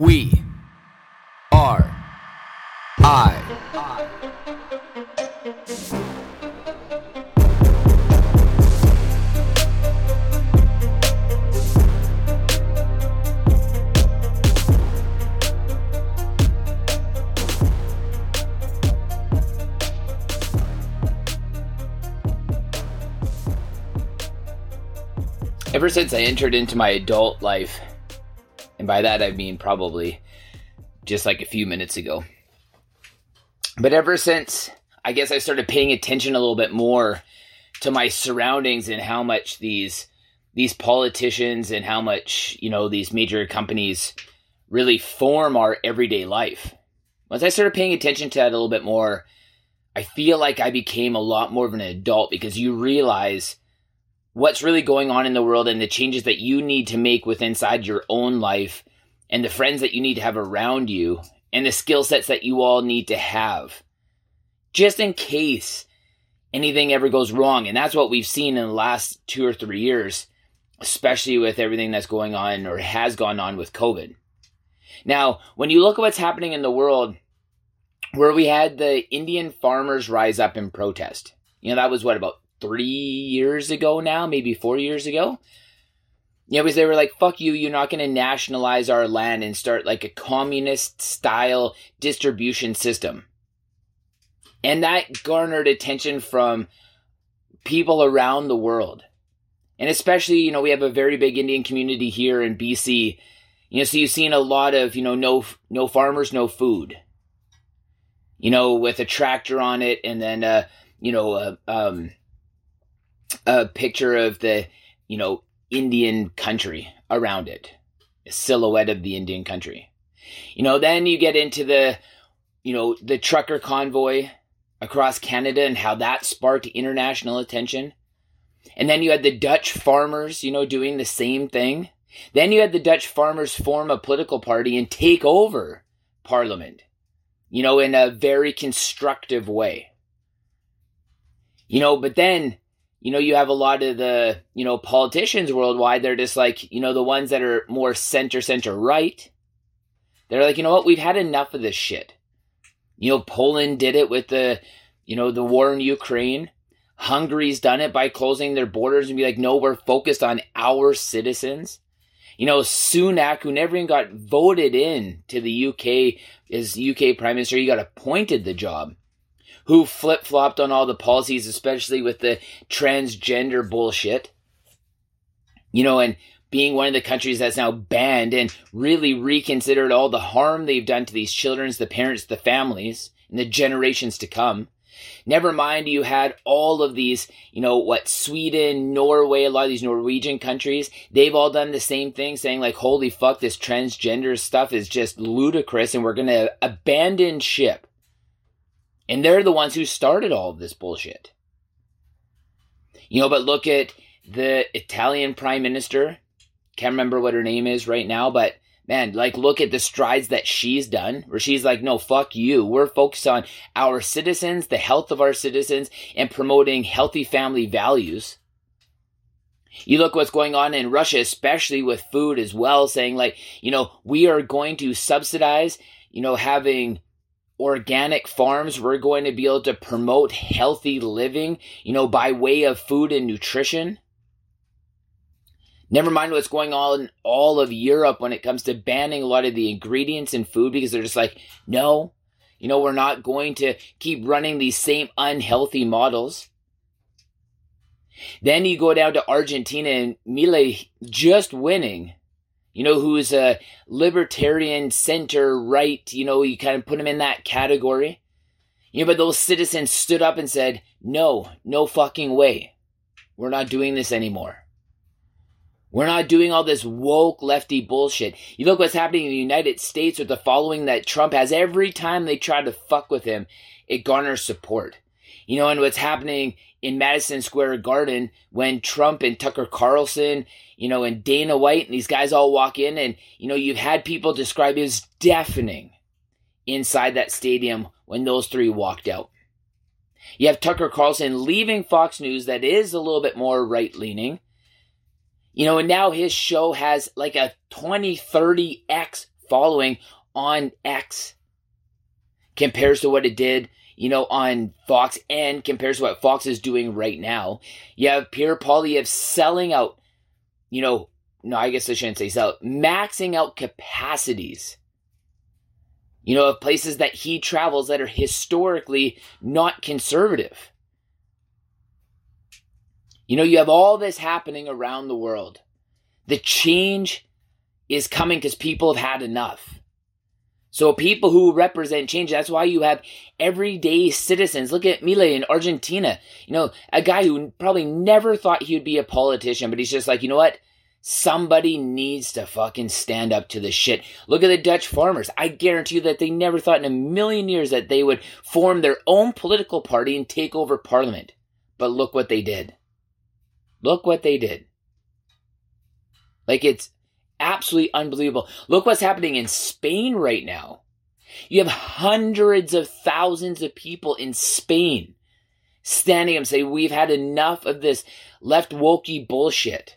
We are I. Ever since I entered into my adult life, and by that I mean probably just like a few minutes ago, but ever since I guess I started paying attention a little bit more to my surroundings and how much these these politicians and how much you know these major companies really form our everyday life. Once I started paying attention to that a little bit more, I feel like I became a lot more of an adult because you realize what's really going on in the world and the changes that you need to make within inside your own life and the friends that you need to have around you and the skill sets that you all need to have. Just in case anything ever goes wrong. And that's what we've seen in the last 2 or 3 years especially with everything that's going on or has gone on with covid. Now when you look at what's happening in the world where we had the Indian farmers rise up in protest. You know that was what about three years ago now, maybe four years ago. Yeah, because they were like, fuck you, you're not going to nationalize our land and start like a communist style distribution system. And that garnered attention from people around the world. And especially, you know, we have a very big Indian community here in BC. You know, so you've seen a lot of, you know, no no farmers, no food. You know, with a tractor on it and then uh, you know, uh, um a picture of the, you know, Indian country around it, a silhouette of the Indian country. You know, then you get into the, you know, the trucker convoy across Canada and how that sparked international attention. And then you had the Dutch farmers, you know, doing the same thing. Then you had the Dutch farmers form a political party and take over parliament, you know, in a very constructive way. You know, but then you know, you have a lot of the, you know, politicians worldwide, they're just like, you know, the ones that are more center, center right. They're like, you know what, we've had enough of this shit. You know, Poland did it with the, you know, the war in Ukraine. Hungary's done it by closing their borders and be like, no, we're focused on our citizens. You know, Sunak, who never even got voted in to the UK as UK Prime Minister, he got appointed the job who flip flopped on all the policies, especially with the transgender bullshit. You know, and being one of the countries that's now banned and really reconsidered all the harm they've done to these children, the parents, the families, and the generations to come. Never mind, you had all of these, you know, what Sweden, Norway, a lot of these Norwegian countries, they've all done the same thing, saying, like, holy fuck, this transgender stuff is just ludicrous and we're going to abandon ship. And they're the ones who started all of this bullshit. You know, but look at the Italian prime minister. Can't remember what her name is right now, but man, like look at the strides that she's done where she's like, no, fuck you. We're focused on our citizens, the health of our citizens, and promoting healthy family values. You look what's going on in Russia, especially with food as well, saying like, you know, we are going to subsidize, you know, having organic farms, we're going to be able to promote healthy living, you know, by way of food and nutrition. Never mind what's going on in all of Europe when it comes to banning a lot of the ingredients in food because they're just like, no, you know, we're not going to keep running these same unhealthy models. Then you go down to Argentina and Milei just winning you know, who's a libertarian center right, you know, you kind of put him in that category. You know, but those citizens stood up and said, no, no fucking way. We're not doing this anymore. We're not doing all this woke lefty bullshit. You look what's happening in the United States with the following that Trump has every time they try to fuck with him, it garners support. You know, and what's happening in Madison Square Garden when Trump and Tucker Carlson, you know, and Dana White and these guys all walk in and, you know, you've had people describe it as deafening inside that stadium when those three walked out. You have Tucker Carlson leaving Fox News that is a little bit more right leaning. You know, and now his show has like a 20, 30x following on X compares to what it did, you know, on Fox and compares to what Fox is doing right now. You have Pierre Poilievre selling out, you know, no, I guess I shouldn't say sell, maxing out capacities. You know, of places that he travels that are historically not conservative. You know, you have all this happening around the world. The change is coming because people have had enough. So people who represent change, that's why you have everyday citizens. Look at Milei in Argentina. You know, a guy who probably never thought he would be a politician, but he's just like, you know what? Somebody needs to fucking stand up to this shit. Look at the Dutch farmers. I guarantee you that they never thought in a million years that they would form their own political party and take over parliament. But look what they did. Look what they did. Like it's absolutely unbelievable. Look what's happening in Spain right now. You have hundreds of thousands of people in Spain standing up and say, We've had enough of this left wokey bullshit.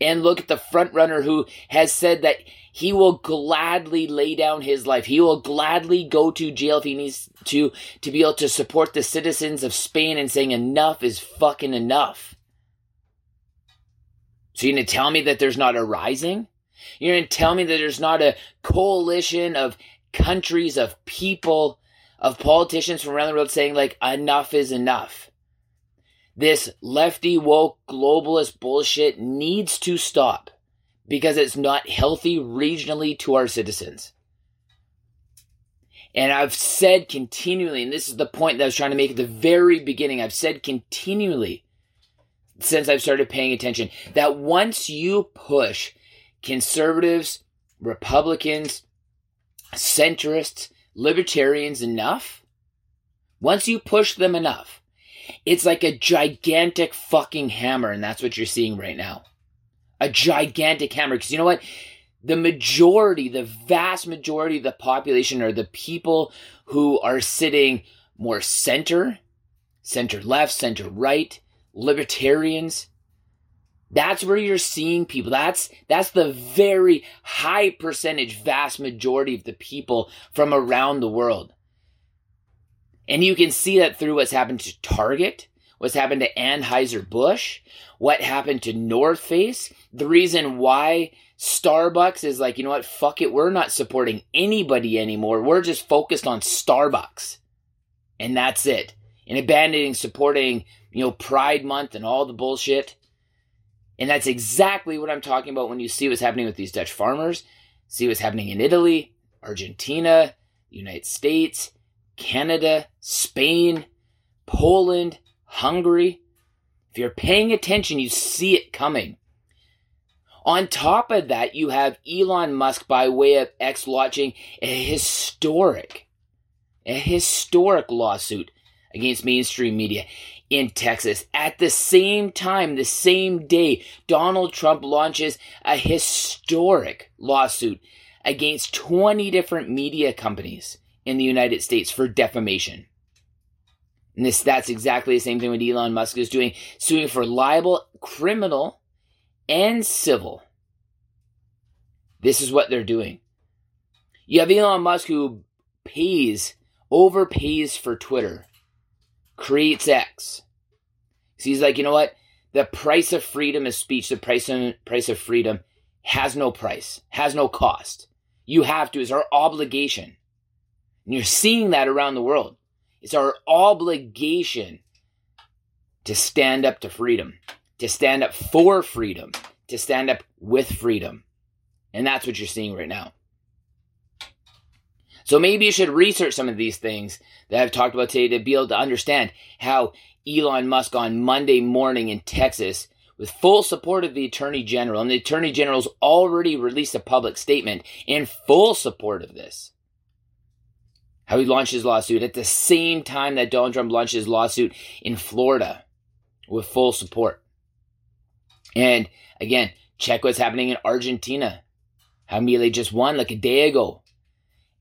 And look at the front runner who has said that he will gladly lay down his life. He will gladly go to jail if he needs to to be able to support the citizens of Spain and saying enough is fucking enough. So you're going to tell me that there's not a rising? You're going to tell me that there's not a coalition of countries, of people, of politicians from around the world saying, like, enough is enough. This lefty woke globalist bullshit needs to stop because it's not healthy regionally to our citizens. And I've said continually, and this is the point that I was trying to make at the very beginning, I've said continually since I've started paying attention that once you push conservatives, Republicans, centrists, libertarians enough, once you push them enough, it's like a gigantic fucking hammer, and that's what you're seeing right now. A gigantic hammer. Because you know what? The majority, the vast majority of the population are the people who are sitting more center, center left, center right, libertarians. That's where you're seeing people. That's that's the very high percentage, vast majority of the people from around the world. And you can see that through what's happened to Target, what's happened to Anheuser-Busch, what happened to North Face. The reason why Starbucks is like, you know what, fuck it, we're not supporting anybody anymore. We're just focused on Starbucks. And that's it. And abandoning supporting, you know, Pride Month and all the bullshit. And that's exactly what I'm talking about when you see what's happening with these Dutch farmers, see what's happening in Italy, Argentina, United States, Canada, Spain, Poland, Hungary. If you're paying attention, you see it coming. On top of that, you have Elon Musk by way of X launching a historic, a historic lawsuit against mainstream media in Texas. At the same time, the same day, Donald Trump launches a historic lawsuit against 20 different media companies in the United States for defamation. And this that's exactly the same thing what Elon Musk is doing, suing for libel, criminal, and civil. This is what they're doing. You have Elon Musk who pays, overpays for Twitter, creates X. So he's like, you know what? The price of freedom is speech. The price of, price of freedom has no price, has no cost. You have to, it's our obligation. And you're seeing that around the world. It's our obligation to stand up to freedom, to stand up for freedom, to stand up with freedom. And that's what you're seeing right now. So maybe you should research some of these things that I've talked about today to be able to understand how Elon Musk on Monday morning in Texas, with full support of the Attorney General, and the Attorney General's already released a public statement in full support of this how he launched his lawsuit at the same time that Donald Trump launched his lawsuit in Florida with full support. And again, check what's happening in Argentina. How Milei just won like a day ago.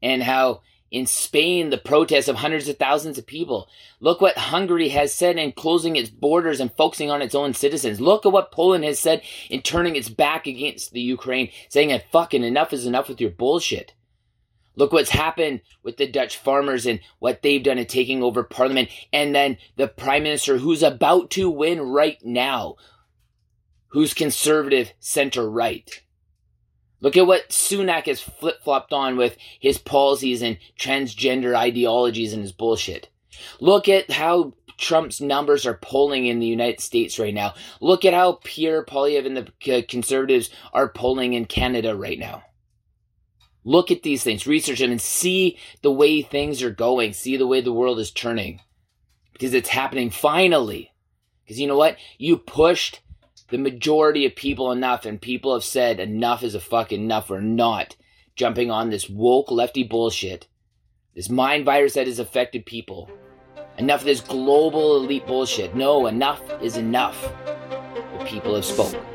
And how in Spain, the protests of hundreds of thousands of people. Look what Hungary has said in closing its borders and focusing on its own citizens. Look at what Poland has said in turning its back against the Ukraine, saying that fucking enough is enough with your bullshit. Look what's happened with the Dutch farmers and what they've done in taking over parliament. And then the prime minister who's about to win right now, who's conservative center right. Look at what Sunak has flip flopped on with his policies and transgender ideologies and his bullshit. Look at how Trump's numbers are polling in the United States right now. Look at how Pierre Poilievre and the conservatives are polling in Canada right now. Look at these things, research them, and see the way things are going. See the way the world is turning. Because it's happening finally. Because you know what? You pushed the majority of people enough, and people have said enough is a fucking enough. We're not jumping on this woke lefty bullshit, this mind virus that has affected people. Enough of this global elite bullshit. No, enough is enough. The people have spoken.